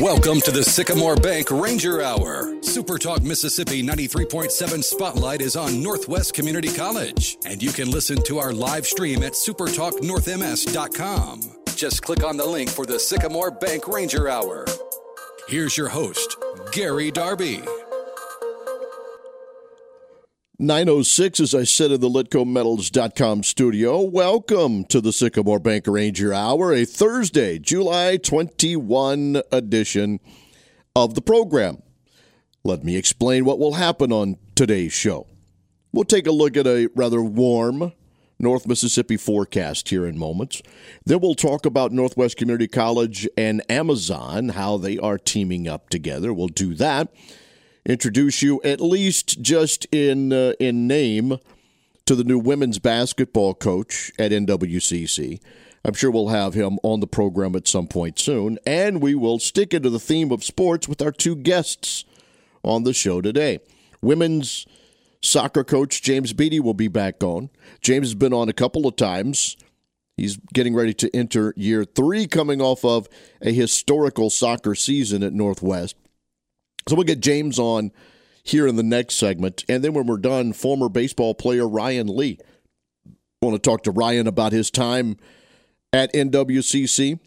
Welcome to the Sycamore Bank Ranger Hour. Super Talk Mississippi 93.7 Spotlight is on Northwest Community College, and you can listen to our live stream at supertalknorthms.com. Just click on the link for the Sycamore Bank Ranger Hour. Here's your host, Gary Darby. 906, as I said in the LitcoMetals.com studio. Welcome to the Sycamore Bank Ranger Hour, a Thursday, July 21 edition of the program. Let me explain what will happen on today's show. We'll take a look at a rather warm North Mississippi forecast here in moments. Then we'll talk about Northwest Community College and Amazon, how they are teaming up together. We'll do that introduce you, at least just in uh, in name, to the new women's basketball coach at NWCC. I'm sure we'll have him on the program at some point soon, and we will stick into the theme of sports with our two guests on the show today. Women's soccer coach James Beattie will be back on. James has been on a couple of times. He's getting ready to enter year three, coming off of a historical soccer season at Northwest. So we'll get James on here in the next segment. And then when we're done, former baseball player Ryan Lee. I want to talk to Ryan about his time at NWCC,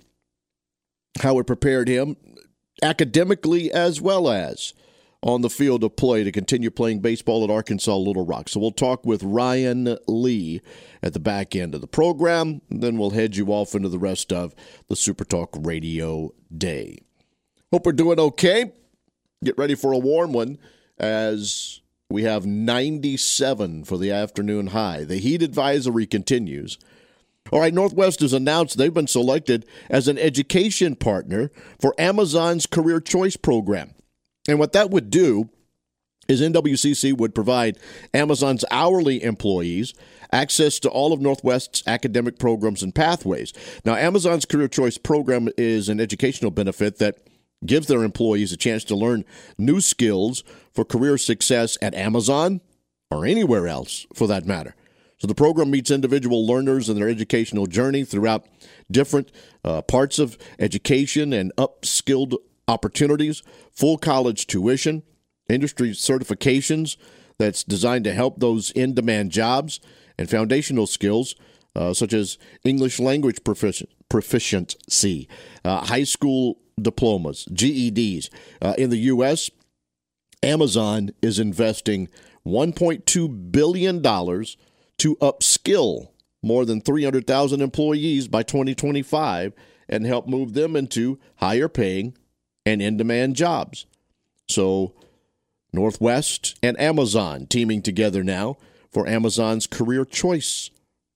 how it prepared him academically as well as on the field of play to continue playing baseball at Arkansas Little Rock. So we'll talk with Ryan Lee at the back end of the program. then we'll head you off into the rest of the Super Talk Radio Day. Hope we're doing okay. Get ready for a warm one as we have 97 for the afternoon high. The heat advisory continues. All right, Northwest has announced they've been selected as an education partner for Amazon's Career Choice program. And what that would do is NWCC would provide Amazon's hourly employees access to all of Northwest's academic programs and pathways. Now, Amazon's Career Choice program is an educational benefit that gives their employees a chance to learn new skills for career success at Amazon or anywhere else for that matter. So the program meets individual learners in their educational journey throughout different uh, parts of education and upskilled opportunities, full college tuition, industry certifications that's designed to help those in demand jobs, and foundational skills uh, such as English language proficiency, uh, high school diplomas, GEDs. Uh, in the U.S., Amazon is investing $1.2 billion to upskill more than 300,000 employees by 2025 and help move them into higher paying and in demand jobs. So, Northwest and Amazon teaming together now for Amazon's Career Choice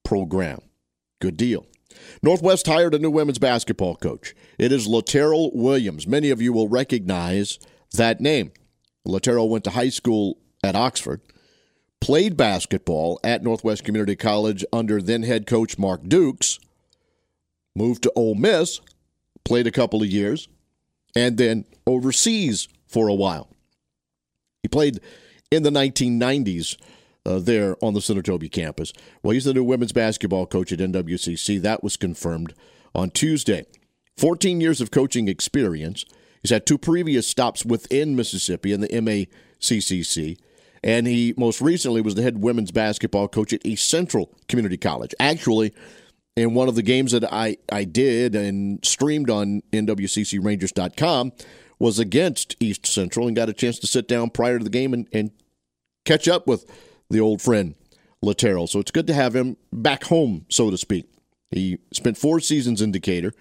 program. Good deal. Northwest hired a new women's basketball coach. It is Laterrell Williams. Many of you will recognize that name. Laterrell went to high school at Oxford, played basketball at Northwest Community College under then head coach Mark Dukes, moved to Ole Miss, played a couple of years, and then overseas for a while. He played in the 1990s uh, there on the Senatobia campus. Well, he's the new women's basketball coach at NWCC. That was confirmed on Tuesday. 14 years of coaching experience. He's had two previous stops within Mississippi in the MACCC. And he most recently was the head women's basketball coach at East Central Community College. Actually, in one of the games that I, I did and streamed on NWCCRangers.com was against East Central and got a chance to sit down prior to the game and, and catch up with the old friend Laterrell. So it's good to have him back home, so to speak. He spent four seasons in Decatur,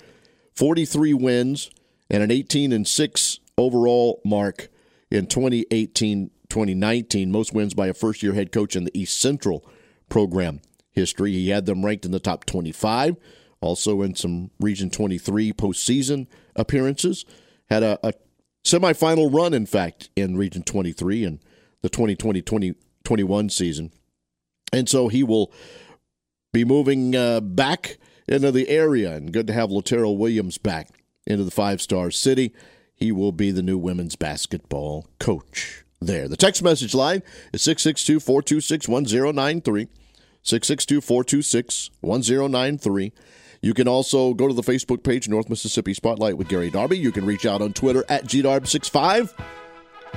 43 wins, and an 18 and 6 overall mark in 2018 2019. Most wins by a first year head coach in the East Central program history. He had them ranked in the top 25, also in some Region 23 postseason appearances. Had a, a semifinal run, in fact, in Region 23 and the 2020 2021 season. And so he will be moving uh, back into the area, and good to have Laterrell Williams back into the five star city. He will be the new women's basketball coach there. The text message line is 662 426 1093. 662 426 1093. You can also go to the Facebook page, North Mississippi Spotlight with Gary Darby. You can reach out on Twitter at GDarb65.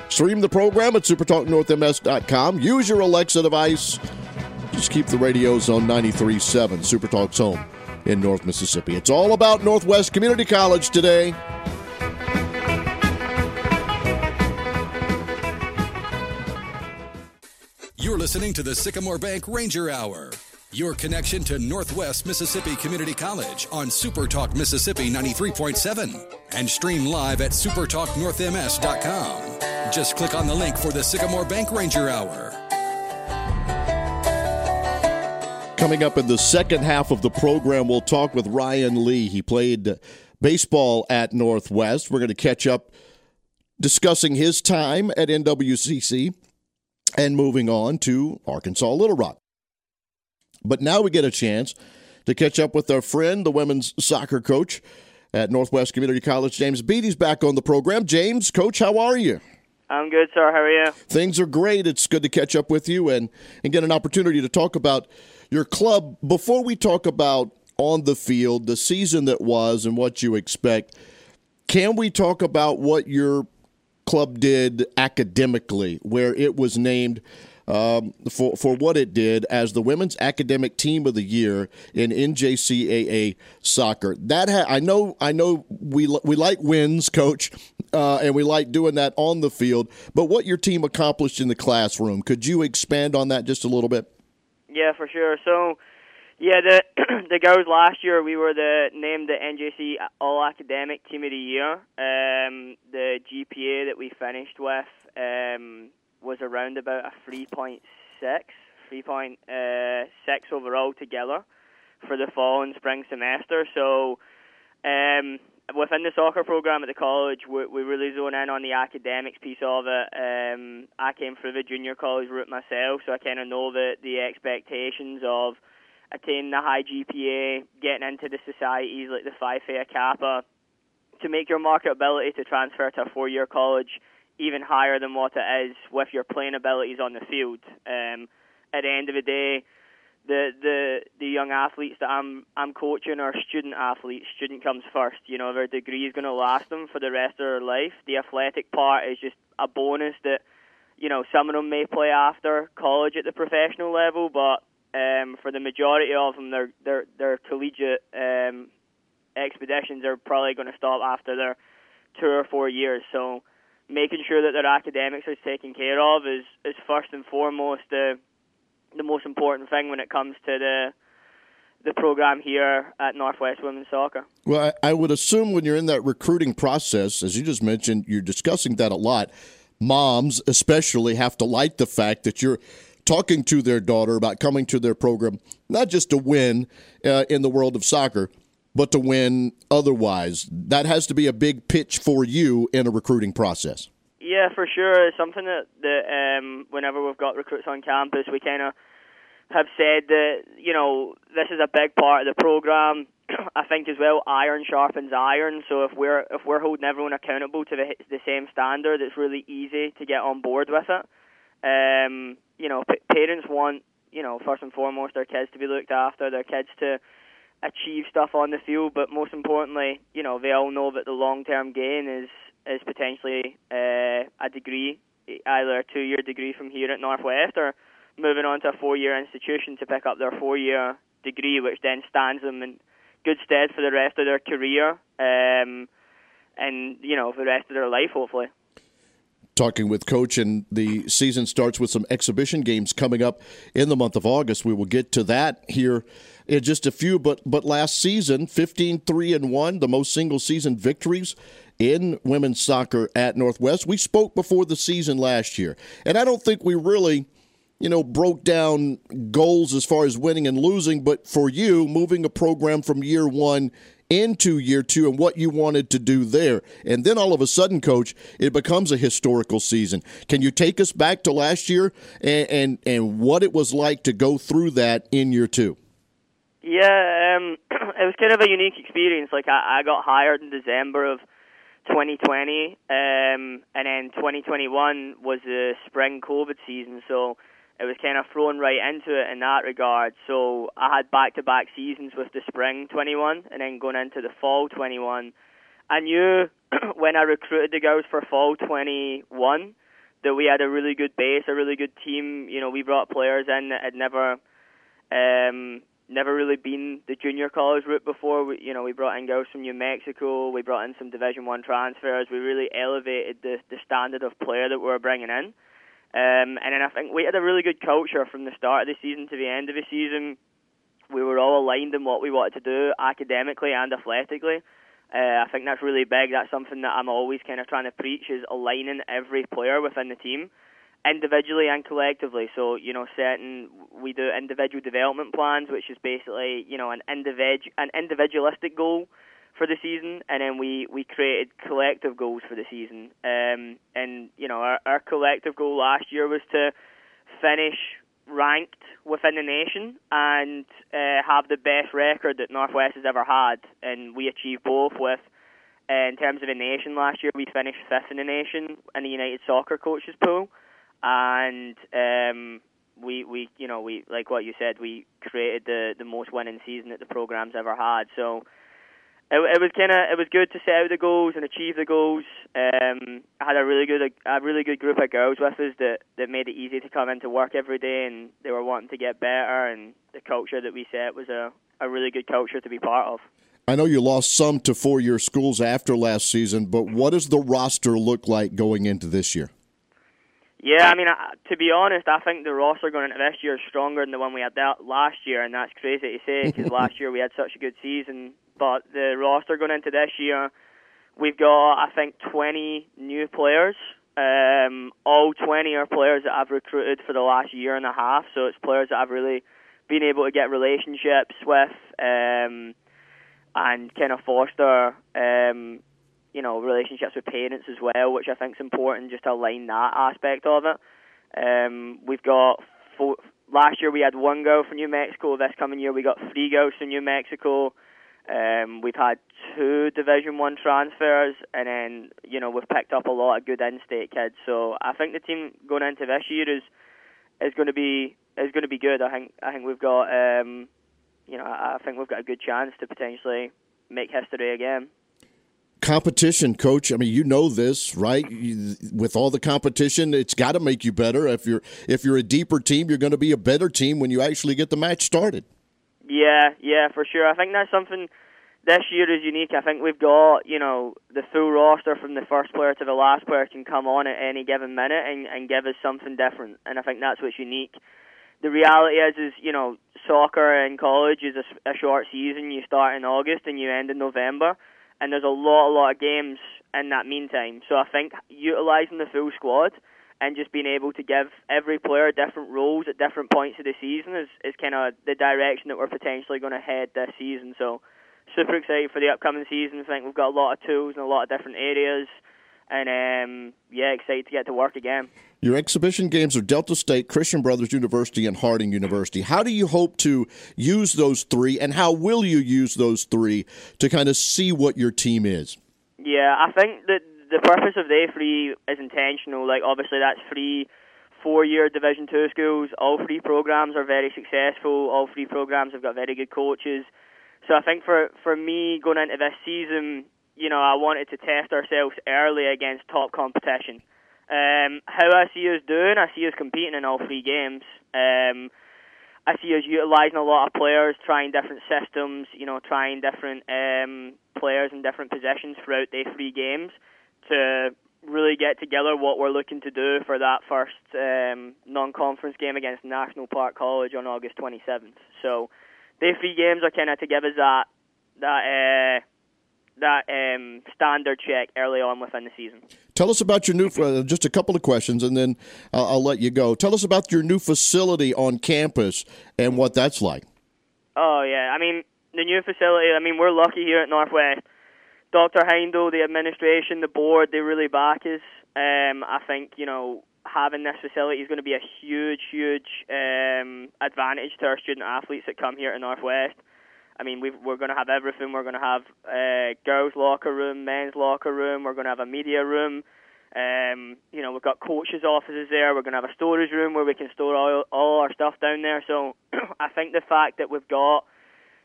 Stream the program at supertalknorthms.com. Use your Alexa device. Just keep the radios on 93.7, Supertalk's home in North Mississippi. It's all about Northwest Community College today. You're listening to the Sycamore Bank Ranger Hour. Your connection to Northwest Mississippi Community College on Supertalk Mississippi 93.7 and stream live at supertalknorthms.com. Just click on the link for the Sycamore Bank Ranger Hour. Coming up in the second half of the program, we'll talk with Ryan Lee. He played baseball at Northwest. We're going to catch up discussing his time at NWCC and moving on to Arkansas Little Rock. But now we get a chance to catch up with our friend, the women's soccer coach at Northwest Community College, James Beattie's back on the program. James, coach, how are you? I'm good, sir. How are you? Things are great. It's good to catch up with you and, and get an opportunity to talk about your club. Before we talk about on the field, the season that was, and what you expect, can we talk about what your club did academically, where it was named um, for for what it did as the women's academic team of the year in NJCAA soccer. That ha- I know I know we we like wins, coach, uh, and we like doing that on the field. But what your team accomplished in the classroom, could you expand on that just a little bit? Yeah, for sure. So. Yeah, the the girls last year we were the named the NJC All Academic Team of the Year. Um, the GPA that we finished with um, was around about a 3.6, 3.6 overall together for the fall and spring semester. So um, within the soccer program at the college, we, we really zone in on the academics piece of it. Um, I came through the junior college route myself, so I kind of know the the expectations of attaining a high GPA, getting into the societies like the Phi Theta Kappa, to make your marketability to transfer to a four-year college even higher than what it is with your playing abilities on the field. Um, at the end of the day, the the the young athletes that I'm I'm coaching are student athletes. Student comes first. You know, their degree is going to last them for the rest of their life. The athletic part is just a bonus that you know some of them may play after college at the professional level, but um, for the majority of them, their their their collegiate um, expeditions are probably going to stop after their two or four years. So making sure that their academics are taken care of is is first and foremost the the most important thing when it comes to the the program here at Northwest Women's Soccer. Well, I, I would assume when you're in that recruiting process, as you just mentioned, you're discussing that a lot. Moms, especially, have to like the fact that you're talking to their daughter about coming to their program, not just to win uh, in the world of soccer, but to win otherwise. That has to be a big pitch for you in a recruiting process. Yeah, for sure. It's something that, that um, whenever we've got recruits on campus, we kind of have said that you know this is a big part of the program. I think as well, iron sharpens iron. So if we're if we're holding everyone accountable to the the same standard, it's really easy to get on board with it. Um, you know, p- parents want you know first and foremost their kids to be looked after, their kids to achieve stuff on the field, but most importantly, you know, they all know that the long term gain is is potentially uh, a degree, either a two year degree from here at Northwest or moving on to a four year institution to pick up their four year degree, which then stands them in good stead for the rest of their career um, and, you know, for the rest of their life, hopefully. Talking with coach and the season starts with some exhibition games coming up in the month of august. We will get to that here in just a few but but last season 15 3 and 1 the most single season victories in women's soccer at northwest we spoke before the season last year and i don't think we really you know broke down goals as far as winning and losing but for you moving a program from year one into year two and what you wanted to do there. And then all of a sudden, coach, it becomes a historical season. Can you take us back to last year and, and, and what it was like to go through that in year two? Yeah, um, it was kind of a unique experience. Like I, I got hired in December of 2020, um, and then 2021 was the spring COVID season. So it was kind of thrown right into it in that regard. So I had back-to-back seasons with the spring 21 and then going into the fall 21. I knew when I recruited the girls for fall 21 that we had a really good base, a really good team. You know, we brought players in that had never, um, never really been the junior college route before. We, you know, we brought in girls from New Mexico. We brought in some Division One transfers. We really elevated the the standard of player that we were bringing in. Um, and then I think we had a really good culture from the start of the season to the end of the season. We were all aligned in what we wanted to do academically and athletically. Uh, I think that's really big. That's something that I'm always kind of trying to preach is aligning every player within the team, individually and collectively. So you know, certain we do individual development plans, which is basically you know an individual an individualistic goal for the season, and then we we created collective goals for the season. Um, and you know, our, our collective goal last year was to finish ranked within the nation and uh, have the best record that Northwest has ever had, and we achieved both with. Uh, in terms of the nation last year, we finished fifth in the nation in the United Soccer Coaches Pool, and um, we we you know we like what you said, we created the the most winning season that the program's ever had. So it, it was kind of it was good to set out the goals and achieve the goals. Um, I had a really good a really good group of girls with us that that made it easy to come into work every day, and they were wanting to get better. And the culture that we set was a a really good culture to be part of. I know you lost some to four year schools after last season, but what does the roster look like going into this year? Yeah, I mean, to be honest, I think the roster going into this year is stronger than the one we had that last year, and that's crazy to say because last year we had such a good season. But the roster going into this year, we've got I think 20 new players. Um, all 20 are players that I've recruited for the last year and a half, so it's players that I've really been able to get relationships with um, and kind of foster, um, you know, relationships with parents as well, which I think is important just to align that aspect of it. Um, we've got four, last year we had one girl from New Mexico. This coming year we got three girls from New Mexico. Um, we've had two Division One transfers, and then you know we've picked up a lot of good in-state kids. So I think the team going into this year is is going to be is going to be good. I think I think we've got um, you know I think we've got a good chance to potentially make history again. Competition, coach. I mean, you know this, right? You, with all the competition, it's got to make you better. If you're if you're a deeper team, you're going to be a better team when you actually get the match started. Yeah, yeah, for sure. I think that's something this year is unique. I think we've got, you know, the full roster from the first player to the last player can come on at any given minute and, and give us something different. And I think that's what's unique. The reality is, is you know, soccer in college is a, a short season. You start in August and you end in November, and there's a lot, a lot of games in that meantime. So I think utilising the full squad and just being able to give every player different roles at different points of the season is, is kind of the direction that we're potentially going to head this season. So, super excited for the upcoming season. I think we've got a lot of tools in a lot of different areas, and um, yeah, excited to get to work again. Your exhibition games are Delta State, Christian Brothers University, and Harding University. How do you hope to use those three, and how will you use those three to kind of see what your team is? Yeah, I think that the purpose of the three is intentional. Like obviously that's three four-year Division Two schools. All three programs are very successful. All three programs have got very good coaches. So I think for for me going into this season, you know, I wanted to test ourselves early against top competition. Um, how I see us doing, I see us competing in all three games. Um, I see us utilising a lot of players, trying different systems, you know, trying different um, players in different positions throughout the three games to really get together what we're looking to do for that first um, non-conference game against National Park College on August 27th. So, these three games are kind of to give us that that uh, that um, standard check early on within the season. Tell us about your new. Uh, just a couple of questions, and then I'll, I'll let you go. Tell us about your new facility on campus and what that's like. Oh yeah, I mean the new facility. I mean we're lucky here at Northwest Dr. Heindl, the administration, the board, they really back us. Um, I think, you know, having this facility is going to be a huge, huge um, advantage to our student athletes that come here to Northwest. I mean, we are going to have everything. We're going to have a uh, girls' locker room, men's locker room. We're going to have a media room. Um, you know, we've got coaches' offices there. We're going to have a storage room where we can store all, all our stuff down there. So I think the fact that we've got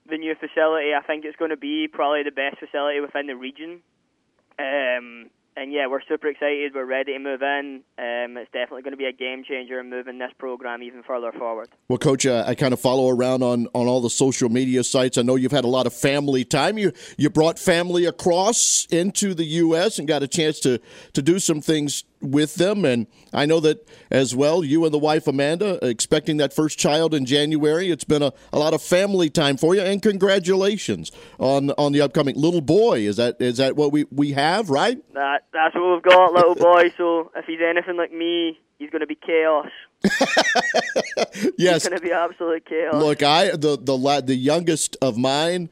the new facility, I think it's going to be probably the best facility within the region. Um, and yeah, we're super excited. We're ready to move in. Um, it's definitely going to be a game changer in moving this program even further forward. Well, Coach, uh, I kind of follow around on, on all the social media sites. I know you've had a lot of family time. You you brought family across into the U.S. and got a chance to to do some things with them. And I know that as well, you and the wife Amanda expecting that first child in January. It's been a, a lot of family time for you, and congratulations on on the upcoming little boy. Is that is that what we, we have, right? That that's what we've got, little boy. So if he's anything like me, he's going to be chaos. yes, he's going to be absolute chaos. Look, I the the the youngest of mine.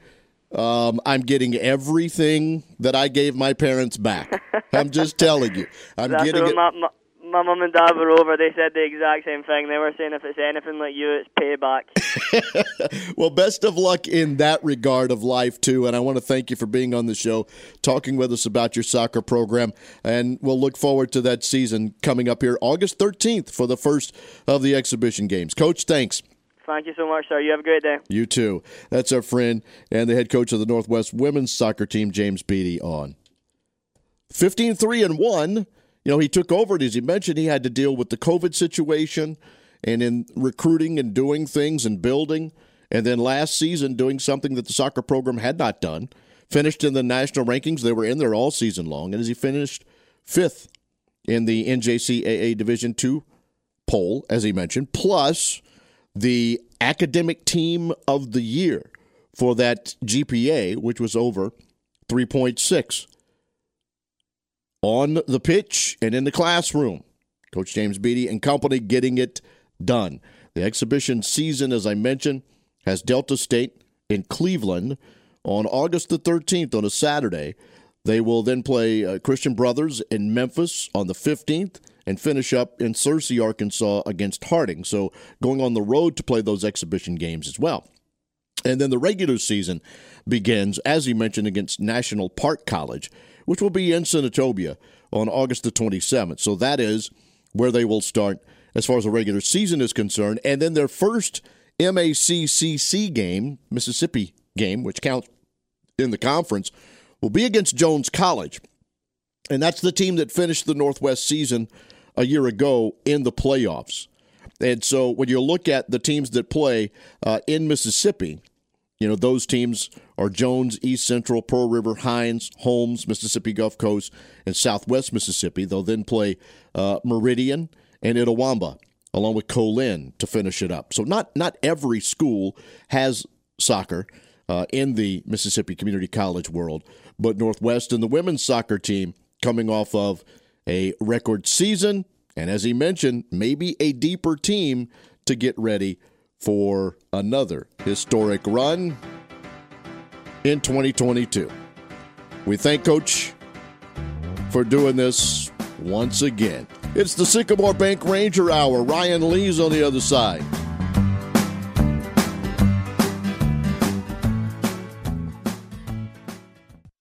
Um, I'm getting everything that I gave my parents back. I'm just telling you. I'm That's getting it. My, my, my mum and dad were over. They said the exact same thing. They were saying if it's anything like you, it's payback. well, best of luck in that regard of life, too. And I want to thank you for being on the show, talking with us about your soccer program. And we'll look forward to that season coming up here August 13th for the first of the exhibition games. Coach, thanks. Thank you so much, sir. You have a great day. You too. That's our friend and the head coach of the Northwest women's soccer team, James Beattie, on. 15 3 and 1. You know, he took over, and as he mentioned, he had to deal with the COVID situation and in recruiting and doing things and building. And then last season, doing something that the soccer program had not done. Finished in the national rankings. They were in there all season long. And as he finished fifth in the NJCAA Division II poll, as he mentioned, plus the academic team of the year for that GPA, which was over 3.6. On the pitch and in the classroom, Coach James Beattie and company getting it done. The exhibition season, as I mentioned, has Delta State in Cleveland on August the 13th on a Saturday. They will then play uh, Christian Brothers in Memphis on the 15th and finish up in Searcy, Arkansas against Harding. So going on the road to play those exhibition games as well. And then the regular season begins, as he mentioned, against National Park College, which will be in Senatobia on August the 27th. So that is where they will start as far as the regular season is concerned. And then their first MACCC game, Mississippi game, which counts in the conference, will be against Jones College. And that's the team that finished the Northwest season a year ago in the playoffs. And so when you look at the teams that play uh, in Mississippi, you know, those teams are Jones, East Central, Pearl River, Hinds, Holmes, Mississippi Gulf Coast, and Southwest Mississippi. They'll then play uh, Meridian and Itawamba along with Co-Lin to finish it up. So not not every school has soccer uh, in the Mississippi Community College world, but Northwest and the women's soccer team coming off of a record season, and as he mentioned, maybe a deeper team to get ready for another historic run in 2022. We thank Coach for doing this once again. It's the Sycamore Bank Ranger Hour. Ryan Lee's on the other side.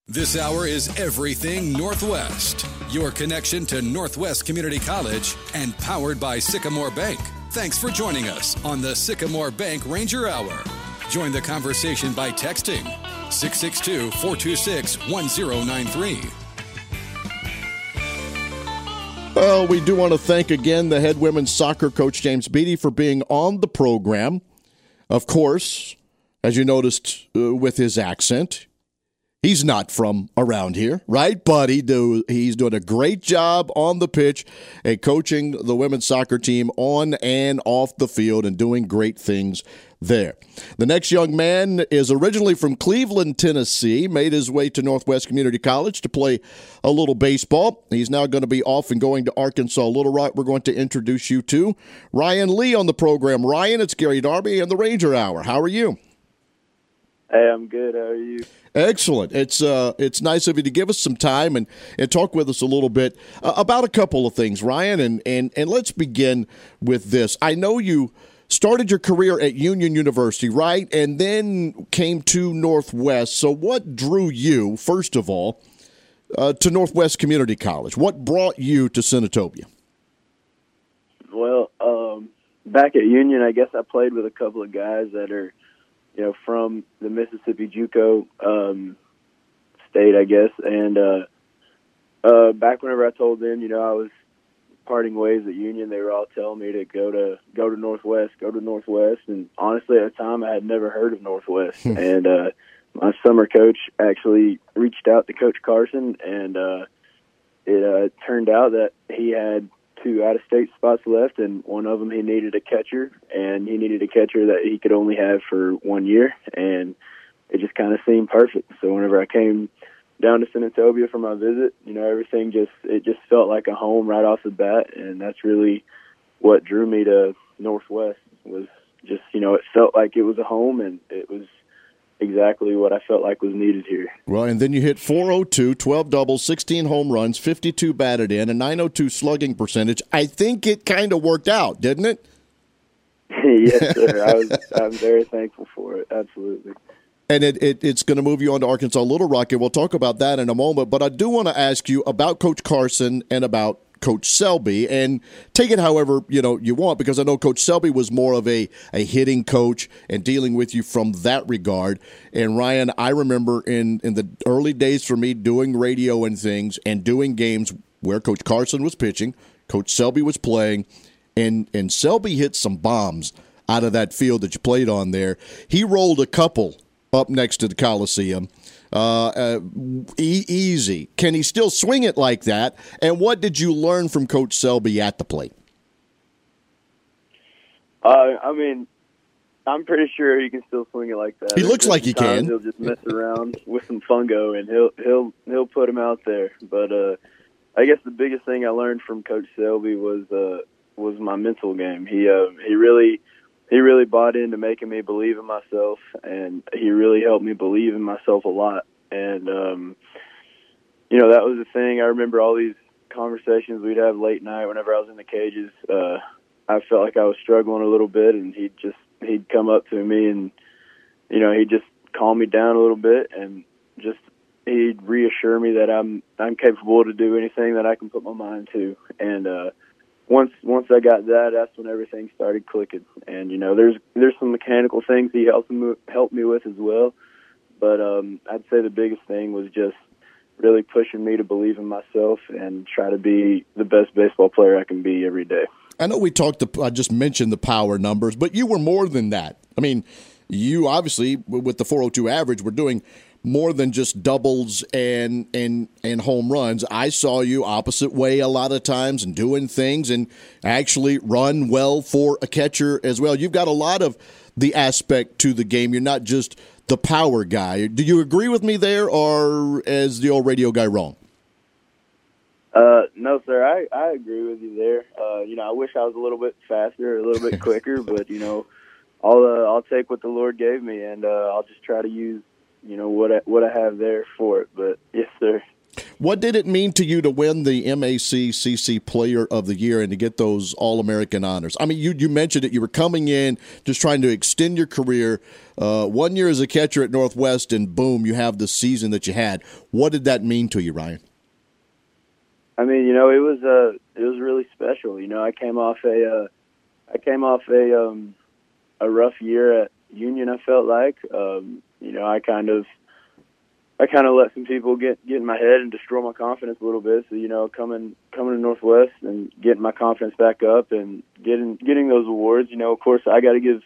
This hour is Everything Northwest, your connection to Northwest Community College and powered by Sycamore Bank. Thanks for joining us on the Sycamore Bank Ranger Hour. Join the conversation by texting 662 426 1093. Well, we do want to thank again the head women's soccer coach, James Beattie, for being on the program. Of course, as you noticed uh, with his accent, He's not from around here, right? But he do he's doing a great job on the pitch and coaching the women's soccer team on and off the field and doing great things there. The next young man is originally from Cleveland, Tennessee, made his way to Northwest Community College to play a little baseball. He's now going to be off and going to Arkansas Little Rock. We're going to introduce you to Ryan Lee on the program. Ryan, it's Gary Darby and the Ranger Hour. How are you? Hey, I'm good. How are you? Excellent. It's uh, it's nice of you to give us some time and, and talk with us a little bit uh, about a couple of things, Ryan. And, and and let's begin with this. I know you started your career at Union University, right, and then came to Northwest. So, what drew you, first of all, uh, to Northwest Community College? What brought you to Senatobia? Well, um, back at Union, I guess I played with a couple of guys that are, you know, from the Mississippi JUCO um, state, I guess. And uh, uh, back whenever I told them, you know, I was parting ways at Union, they were all telling me to go to go to Northwest, go to Northwest. And honestly, at the time, I had never heard of Northwest. and uh, my summer coach actually reached out to Coach Carson, and uh, it uh, turned out that he had two out of state spots left, and one of them he needed a catcher, and he needed a catcher that he could only have for one year, and it just kind of seemed perfect. So whenever I came down to Senatobia for my visit, you know, everything just it just felt like a home right off the bat, and that's really what drew me to Northwest was just you know it felt like it was a home, and it was exactly what I felt like was needed here. Well, and then you hit 402, 12 doubles, 16 home runs, 52 batted in, a 902 slugging percentage. I think it kind of worked out, didn't it? yes, sir. I was I'm very thankful for it. Absolutely. And it, it it's going to move you on to Arkansas Little Rock, and we'll talk about that in a moment. But I do want to ask you about Coach Carson and about Coach Selby, and take it however you know you want, because I know Coach Selby was more of a, a hitting coach and dealing with you from that regard. And Ryan, I remember in in the early days for me doing radio and things and doing games where Coach Carson was pitching, Coach Selby was playing, and and Selby hit some bombs out of that field that you played on there. He rolled a couple up next to the Coliseum. Uh, uh, e- easy. Can he still swing it like that? And what did you learn from Coach Selby at the plate? Uh, I mean, I'm pretty sure he can still swing it like that. He looks like he can. He'll just mess around with some fungo, and he'll he'll he'll put him out there. But uh, I guess the biggest thing I learned from Coach Selby was uh, was my mental game. He uh, he really he really bought into making me believe in myself, and he really helped me believe in myself a lot. And um, you know that was the thing. I remember all these conversations we'd have late night whenever I was in the cages. Uh, I felt like I was struggling a little bit, and he'd just he'd come up to me and you know he'd just calm me down a little bit and just he'd reassure me that I'm I'm capable to do anything that I can put my mind to. And uh, once once I got that, that's when everything started clicking. And you know, there's there's some mechanical things he helped me helped me with as well. But um, I'd say the biggest thing was just really pushing me to believe in myself and try to be the best baseball player I can be every day. I know we talked. I just mentioned the power numbers, but you were more than that. I mean, you obviously with the 402 average were doing more than just doubles and and and home runs. I saw you opposite way a lot of times and doing things and actually run well for a catcher as well. You've got a lot of the aspect to the game. You're not just the power guy. Do you agree with me there, or is the old radio guy wrong? Uh, no, sir. I, I agree with you there. Uh, you know, I wish I was a little bit faster, a little bit quicker, but you know, I'll uh, I'll take what the Lord gave me, and uh, I'll just try to use you know what I, what I have there for it. But yes, sir. What did it mean to you to win the MACCC Player of the Year and to get those All American honors? I mean, you you mentioned it. You were coming in just trying to extend your career. Uh, one year as a catcher at Northwest, and boom, you have the season that you had. What did that mean to you, Ryan? I mean, you know, it was uh, it was really special. You know, I came off a uh, I came off a um, a rough year at Union. I felt like, um, you know, I kind of I kind of let some people get get in my head and destroy my confidence a little bit. So you know, coming coming to Northwest and getting my confidence back up and getting getting those awards. You know, of course, I got to give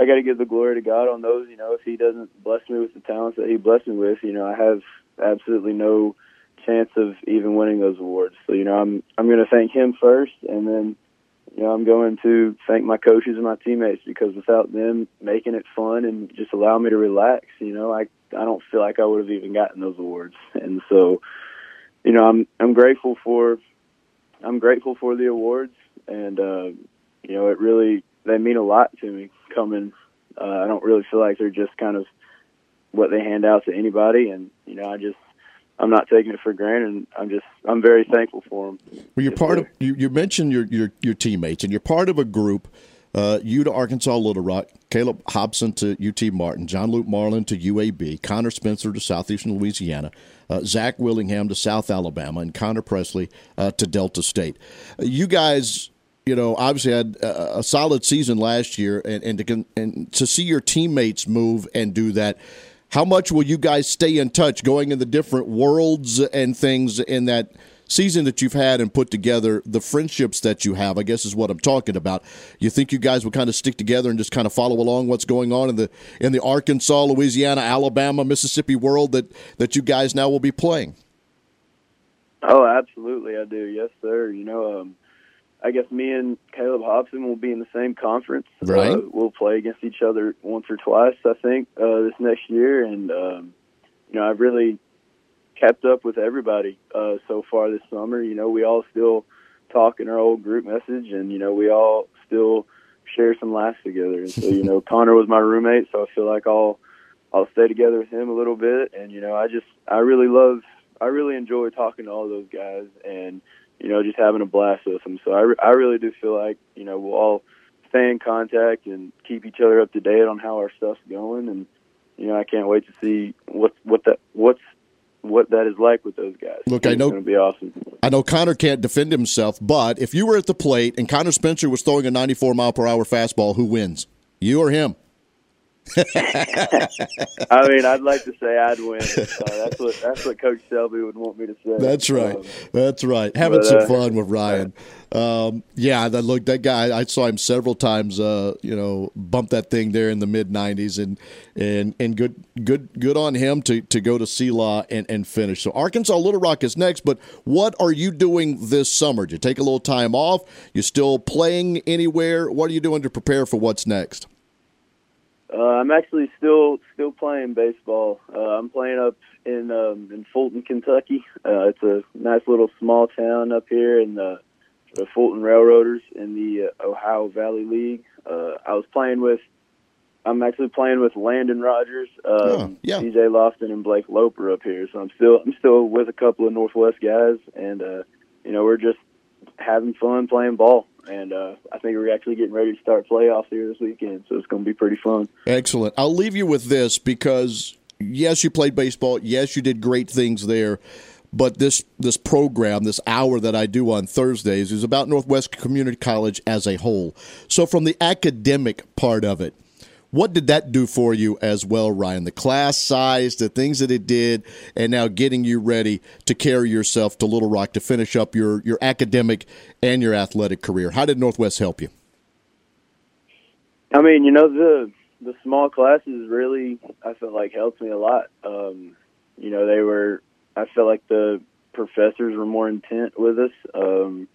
I got to give the glory to God on those. You know, if He doesn't bless me with the talents that He blessed me with, you know, I have absolutely no chance of even winning those awards. So you know, I'm I'm going to thank him first, and then you know I'm going to thank my coaches and my teammates because without them making it fun and just allow me to relax, you know, I I don't feel like I would have even gotten those awards. And so, you know, I'm I'm grateful for I'm grateful for the awards, and uh, you know, it really they mean a lot to me. Coming, uh, I don't really feel like they're just kind of what they hand out to anybody, and you know, I just I'm not taking it for granted. And I'm just I'm very thankful for them. Well, you're part of you, you mentioned your, your your teammates, and you're part of a group. Uh, you to Arkansas Little Rock, Caleb Hobson to UT Martin, John Luke Marlin to UAB, Connor Spencer to Southeastern Louisiana, uh, Zach Willingham to South Alabama, and Connor Presley uh, to Delta State. You guys you know, obviously had a, solid season last year, and and to, and to see your teammates move and do that. How much will you guys stay in touch, going in the different worlds and things in that season that you've had and put together, the friendships that you have? I guess is what I'm talking about. You think you guys will kind of stick together and just kind of follow along what's going on in the in the Arkansas, Louisiana, Alabama, Mississippi world that that you guys now will be playing? Oh, absolutely, I do. Yes, sir. You know. Um, I guess me and Caleb Hobson will be in the same conference. Right. Uh, we'll play against each other once or twice, I think, uh, this next year. And, um, you know, I've really kept up with everybody uh, so far this summer. You know, we all still talk in our old group message, and, you know, we all still share some laughs together. And so, you know, Connor was my roommate, so I feel like I'll I'll stay together with him a little bit. And, you know, I just, I really love, I really enjoy talking to all those guys. And, you know, just having a blast with them. So I, I really do feel like, you know, we'll all stay in contact and keep each other up to date on how our stuff's going. And, you know, I can't wait to see what, what that, what's, what that is like with those guys. Look, I know it's going to be awesome. I know Connor can't defend himself, but if you were at the plate and Connor Spencer was throwing a 94 mile per hour fastball, who wins? You or him? I mean, I'd like to say I'd win. Uh, that's what that's what Coach Selby would want me to say. That's right. Um, that's right. Having but, some uh, fun with Ryan. Um, yeah, that look that guy. I saw him several times. Uh, you know, bump that thing there in the mid '90s, and and and good good good on him to to go to Selah and and finish. So Arkansas Little Rock is next. But what are you doing this summer? Did you take a little time off? You still playing anywhere? What are you doing to prepare for what's next? Uh, I'm actually still still playing baseball. Uh, I'm playing up in um, in Fulton, Kentucky. Uh, it's a nice little small town up here in the, the Fulton Railroaders in the uh, Ohio Valley League. Uh, I was playing with. I'm actually playing with Landon Rogers, um, oh, yeah. DJ Lofton, and Blake Loper up here. So I'm still I'm still with a couple of Northwest guys, and uh, you know we're just having fun playing ball and uh, I think we're actually getting ready to start playoffs here this weekend, so it's going to be pretty fun. Excellent. I'll leave you with this because yes, you played baseball. Yes, you did great things there. But this this program, this hour that I do on Thursdays, is about Northwest Community College as a whole. So, from the academic part of it, what did that do for you as well, Ryan? The class size, the things that it did, and now getting you ready to carry yourself to Little Rock to finish up your, your academic and your athletic career. How did Northwest help you? I mean, you know, the the small classes really, I felt like helped me a lot. Um, you know, they were, I felt like the professors were more intent with us. Um,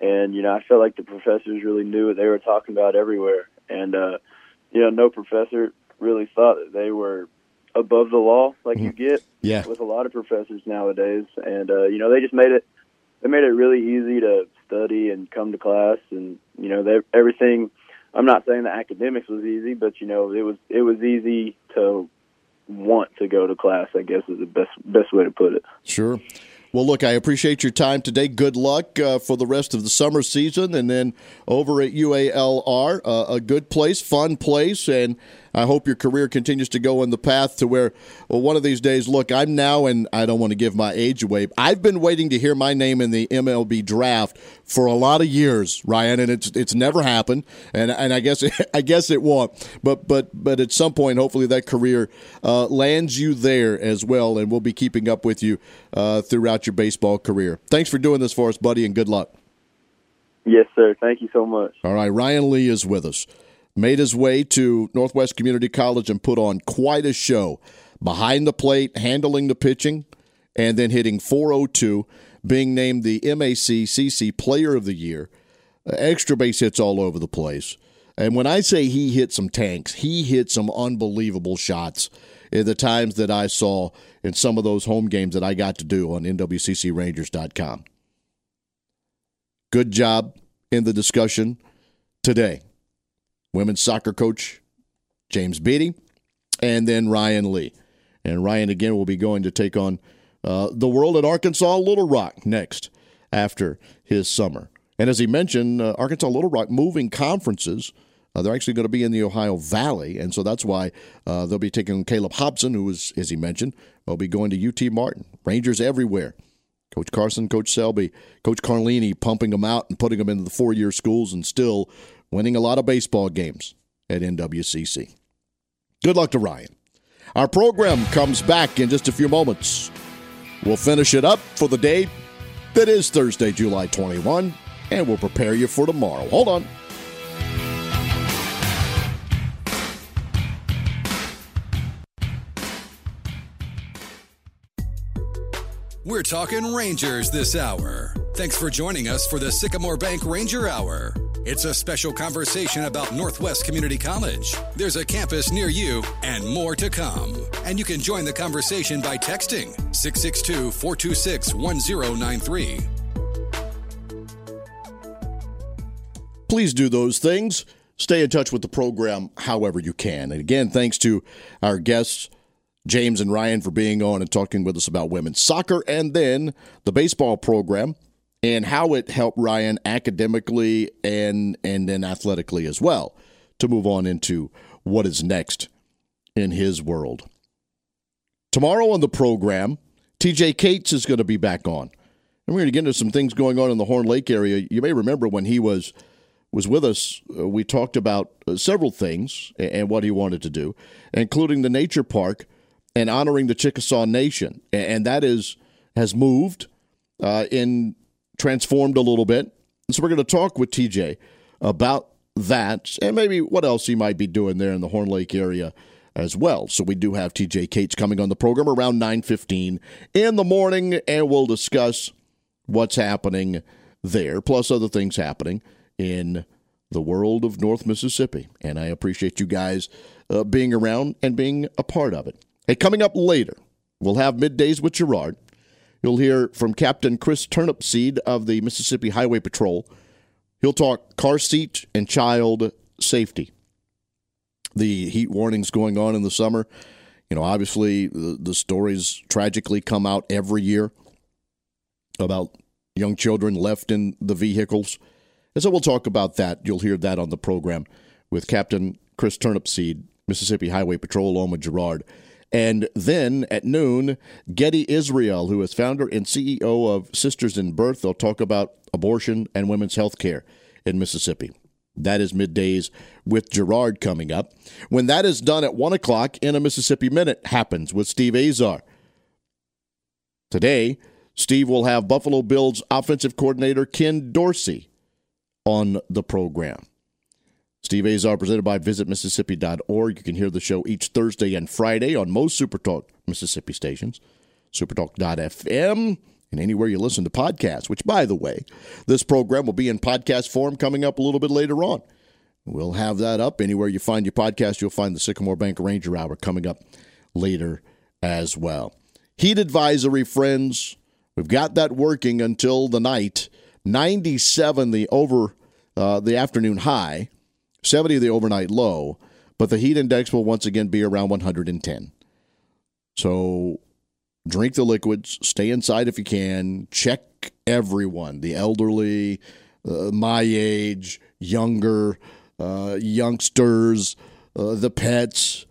and, you know, I felt like the professors really knew what they were talking about everywhere. And, uh, you know, no professor really thought that they were above the law like you mm-hmm. get yeah. with a lot of professors nowadays. And uh, you know, they just made it they made it really easy to study and come to class and you know, they, everything I'm not saying the academics was easy, but you know, it was it was easy to want to go to class, I guess is the best best way to put it. Sure. Well, look, I appreciate your time today. Good luck uh, for the rest of the summer season, and then over at UALR, uh, a good place, fun place, and I hope your career continues to go in the path to where, well, one of these days, look, I'm now, and I don't want to give my age away. I've been waiting to hear my name in the MLB draft for a lot of years, Ryan, and it's it's never happened, and and I guess I guess it won't. But but but at some point, hopefully, that career uh, lands you there as well, and we'll be keeping up with you uh, throughout your baseball career. Thanks for doing this for us, buddy, and good luck. Yes, sir. Thank you so much. All right, Ryan Lee is with us made his way to Northwest Community College and put on quite a show behind the plate, handling the pitching, and then hitting 402, being named the MACCC Player of the Year. Uh, extra base hits all over the place. And when I say he hit some tanks, he hit some unbelievable shots in the times that I saw in some of those home games that I got to do on NWCCRangers.com. Good job in the discussion today women's soccer coach James Beattie, and then Ryan Lee. And Ryan again will be going to take on uh, the world at Arkansas Little Rock next after his summer. And as he mentioned, uh, Arkansas Little Rock moving conferences Uh, they're actually going to be in the Ohio Valley, and so that's why uh, they'll be taking Caleb Hobson, who is, as he mentioned, will be going to UT Martin. Rangers everywhere. Coach Carson, Coach Selby, Coach Carlini pumping them out and putting them into the four-year schools, and still winning a lot of baseball games at NWCC. Good luck to Ryan. Our program comes back in just a few moments. We'll finish it up for the day that is Thursday, July 21, and we'll prepare you for tomorrow. Hold on. We're talking Rangers this hour. Thanks for joining us for the Sycamore Bank Ranger Hour. It's a special conversation about Northwest Community College. There's a campus near you and more to come. And you can join the conversation by texting 662 426 1093. Please do those things. Stay in touch with the program however you can. And again, thanks to our guests. James and Ryan for being on and talking with us about women's soccer and then the baseball program and how it helped Ryan academically and and then athletically as well to move on into what is next in his world. Tomorrow on the program, TJ Cates is going to be back on. And we're going to get into some things going on in the Horn Lake area. You may remember when he was was with us, uh, we talked about uh, several things and, and what he wanted to do, including the nature park and honoring the Chickasaw Nation, and that is has moved uh, in transformed a little bit. So we're going to talk with TJ about that and maybe what else he might be doing there in the Horn Lake area as well. So we do have TJ Cates coming on the program around 9:15 in the morning and we'll discuss what's happening there plus other things happening in the world of North Mississippi. And I appreciate you guys uh, being around and being a part of it. Hey, coming up later, we'll have middays with Gerard. You'll hear from Captain Chris Turnipseed of the Mississippi Highway Patrol. He'll talk car seat and child safety. The heat warnings going on in the summer. You know, obviously, the, the stories tragically come out every year about young children left in the vehicles. And so we'll talk about that. You'll hear that on the program with Captain Chris Turnipseed, Mississippi Highway Patrol, Oma Gerard. And then at noon, Getty Israel, who is founder and CEO of Sisters in Birth, they'll talk about abortion and women's health care in Mississippi. That is middays with Gerard coming up. When that is done at 1 o'clock, in a Mississippi Minute happens with Steve Azar. Today, Steve will have Buffalo Bills offensive coordinator Ken Dorsey on the program. Steve Azar presented by visitmississippi.org. You can hear the show each Thursday and Friday on most Supertalk Mississippi stations, supertalk.fm, and anywhere you listen to podcasts, which, by the way, this program will be in podcast form coming up a little bit later on. We'll have that up. Anywhere you find your podcast, you'll find the Sycamore Bank Ranger Hour coming up later as well. Heat advisory, friends. We've got that working until the night. 97 the over uh, the afternoon high. 70 the overnight low, but the heat index will once again be around 110. So drink the liquids, stay inside if you can, check everyone, the elderly, uh, my age, younger, uh, youngsters, uh, the pets.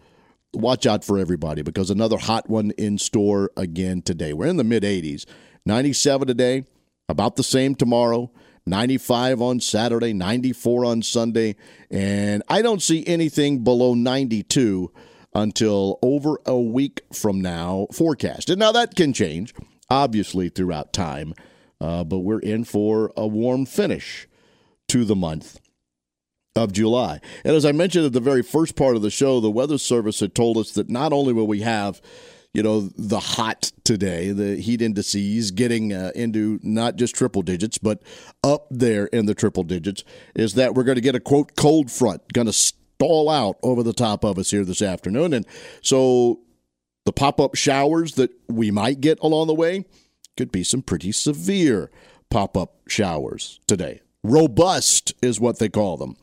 Watch out for everybody because another hot one in store again today. We're in the mid 80s. 97 today, about the same tomorrow. 95 on Saturday, 94 on Sunday, and I don't see anything below 92 until over a week from now forecasted. Now that can change, obviously, throughout time, uh, but we're in for a warm finish to the month of July. And as I mentioned at the very first part of the show, the Weather Service had told us that not only will we have you know, the hot today, the heat indices getting uh, into not just triple digits, but up there in the triple digits, is that we're going to get a quote cold front, going to stall out over the top of us here this afternoon. And so the pop up showers that we might get along the way could be some pretty severe pop up showers today. Robust is what they call them.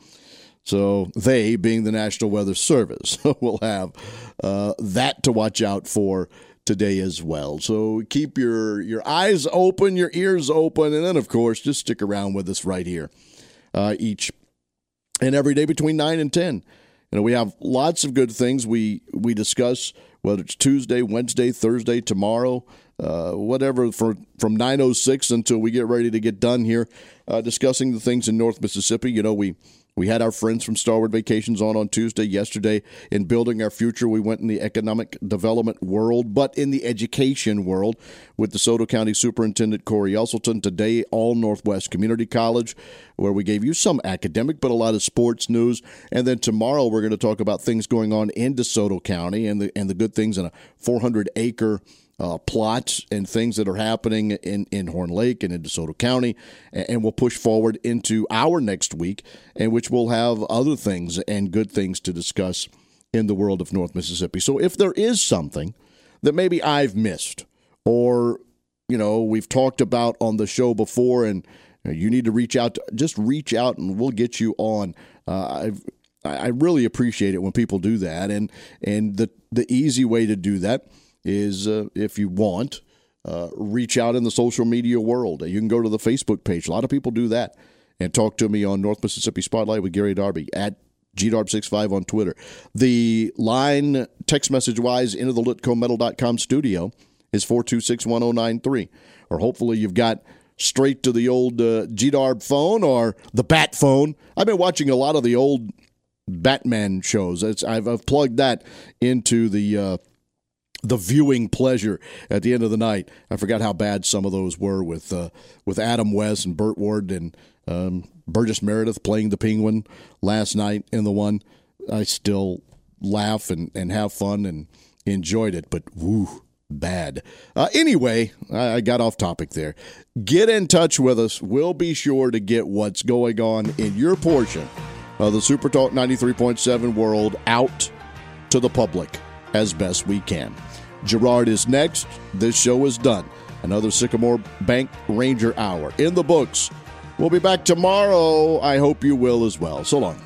So they, being the National Weather Service, will have uh, that to watch out for today as well. So keep your your eyes open, your ears open, and then of course just stick around with us right here uh, each and every day between 9 and 10. You know, we have lots of good things we we discuss whether it's Tuesday, Wednesday, Thursday, tomorrow, uh, whatever for, from 906 until we get ready to get done here uh, discussing the things in North Mississippi. You know, we we had our friends from Starwood Vacations on on Tuesday. Yesterday, in building our future, we went in the economic development world, but in the education world with DeSoto County Superintendent Cory Uselton. Today, all Northwest Community College, where we gave you some academic, but a lot of sports news. And then tomorrow, we're going to talk about things going on in DeSoto County and the and the good things in a 400 acre uh, plots and things that are happening in, in Horn Lake and in DeSoto County. And we'll push forward into our next week, in which we'll have other things and good things to discuss in the world of North Mississippi. So if there is something that maybe I've missed or, you know, we've talked about on the show before and you need to reach out, to, just reach out and we'll get you on. Uh, I really appreciate it when people do that, and and the the easy way to do that is uh, if you want, uh, reach out in the social media world. You can go to the Facebook page. A lot of people do that and talk to me on North Mississippi Spotlight with Gary Darby at GDarb65 on Twitter. The line text message wise into the litcometal.com studio is 4261093. Or hopefully you've got straight to the old uh, GDarb phone or the Bat phone. I've been watching a lot of the old Batman shows. I've, I've, plugged that into the uh, the viewing pleasure at the end of the night. I forgot how bad some of those were with uh, with Adam West and Burt Ward and um, Burgess Meredith playing the Penguin last night in the one. I still laugh and, and have fun and enjoyed it, but woo, bad. Uh, anyway, I, I got off topic there. Get in touch with us. We'll be sure to get what's going on in your portion of the Super Talk 93.7 world out to the public as best we can. Gerard is next. This show is done. Another Sycamore Bank Ranger Hour in the books. We'll be back tomorrow. I hope you will as well. So long.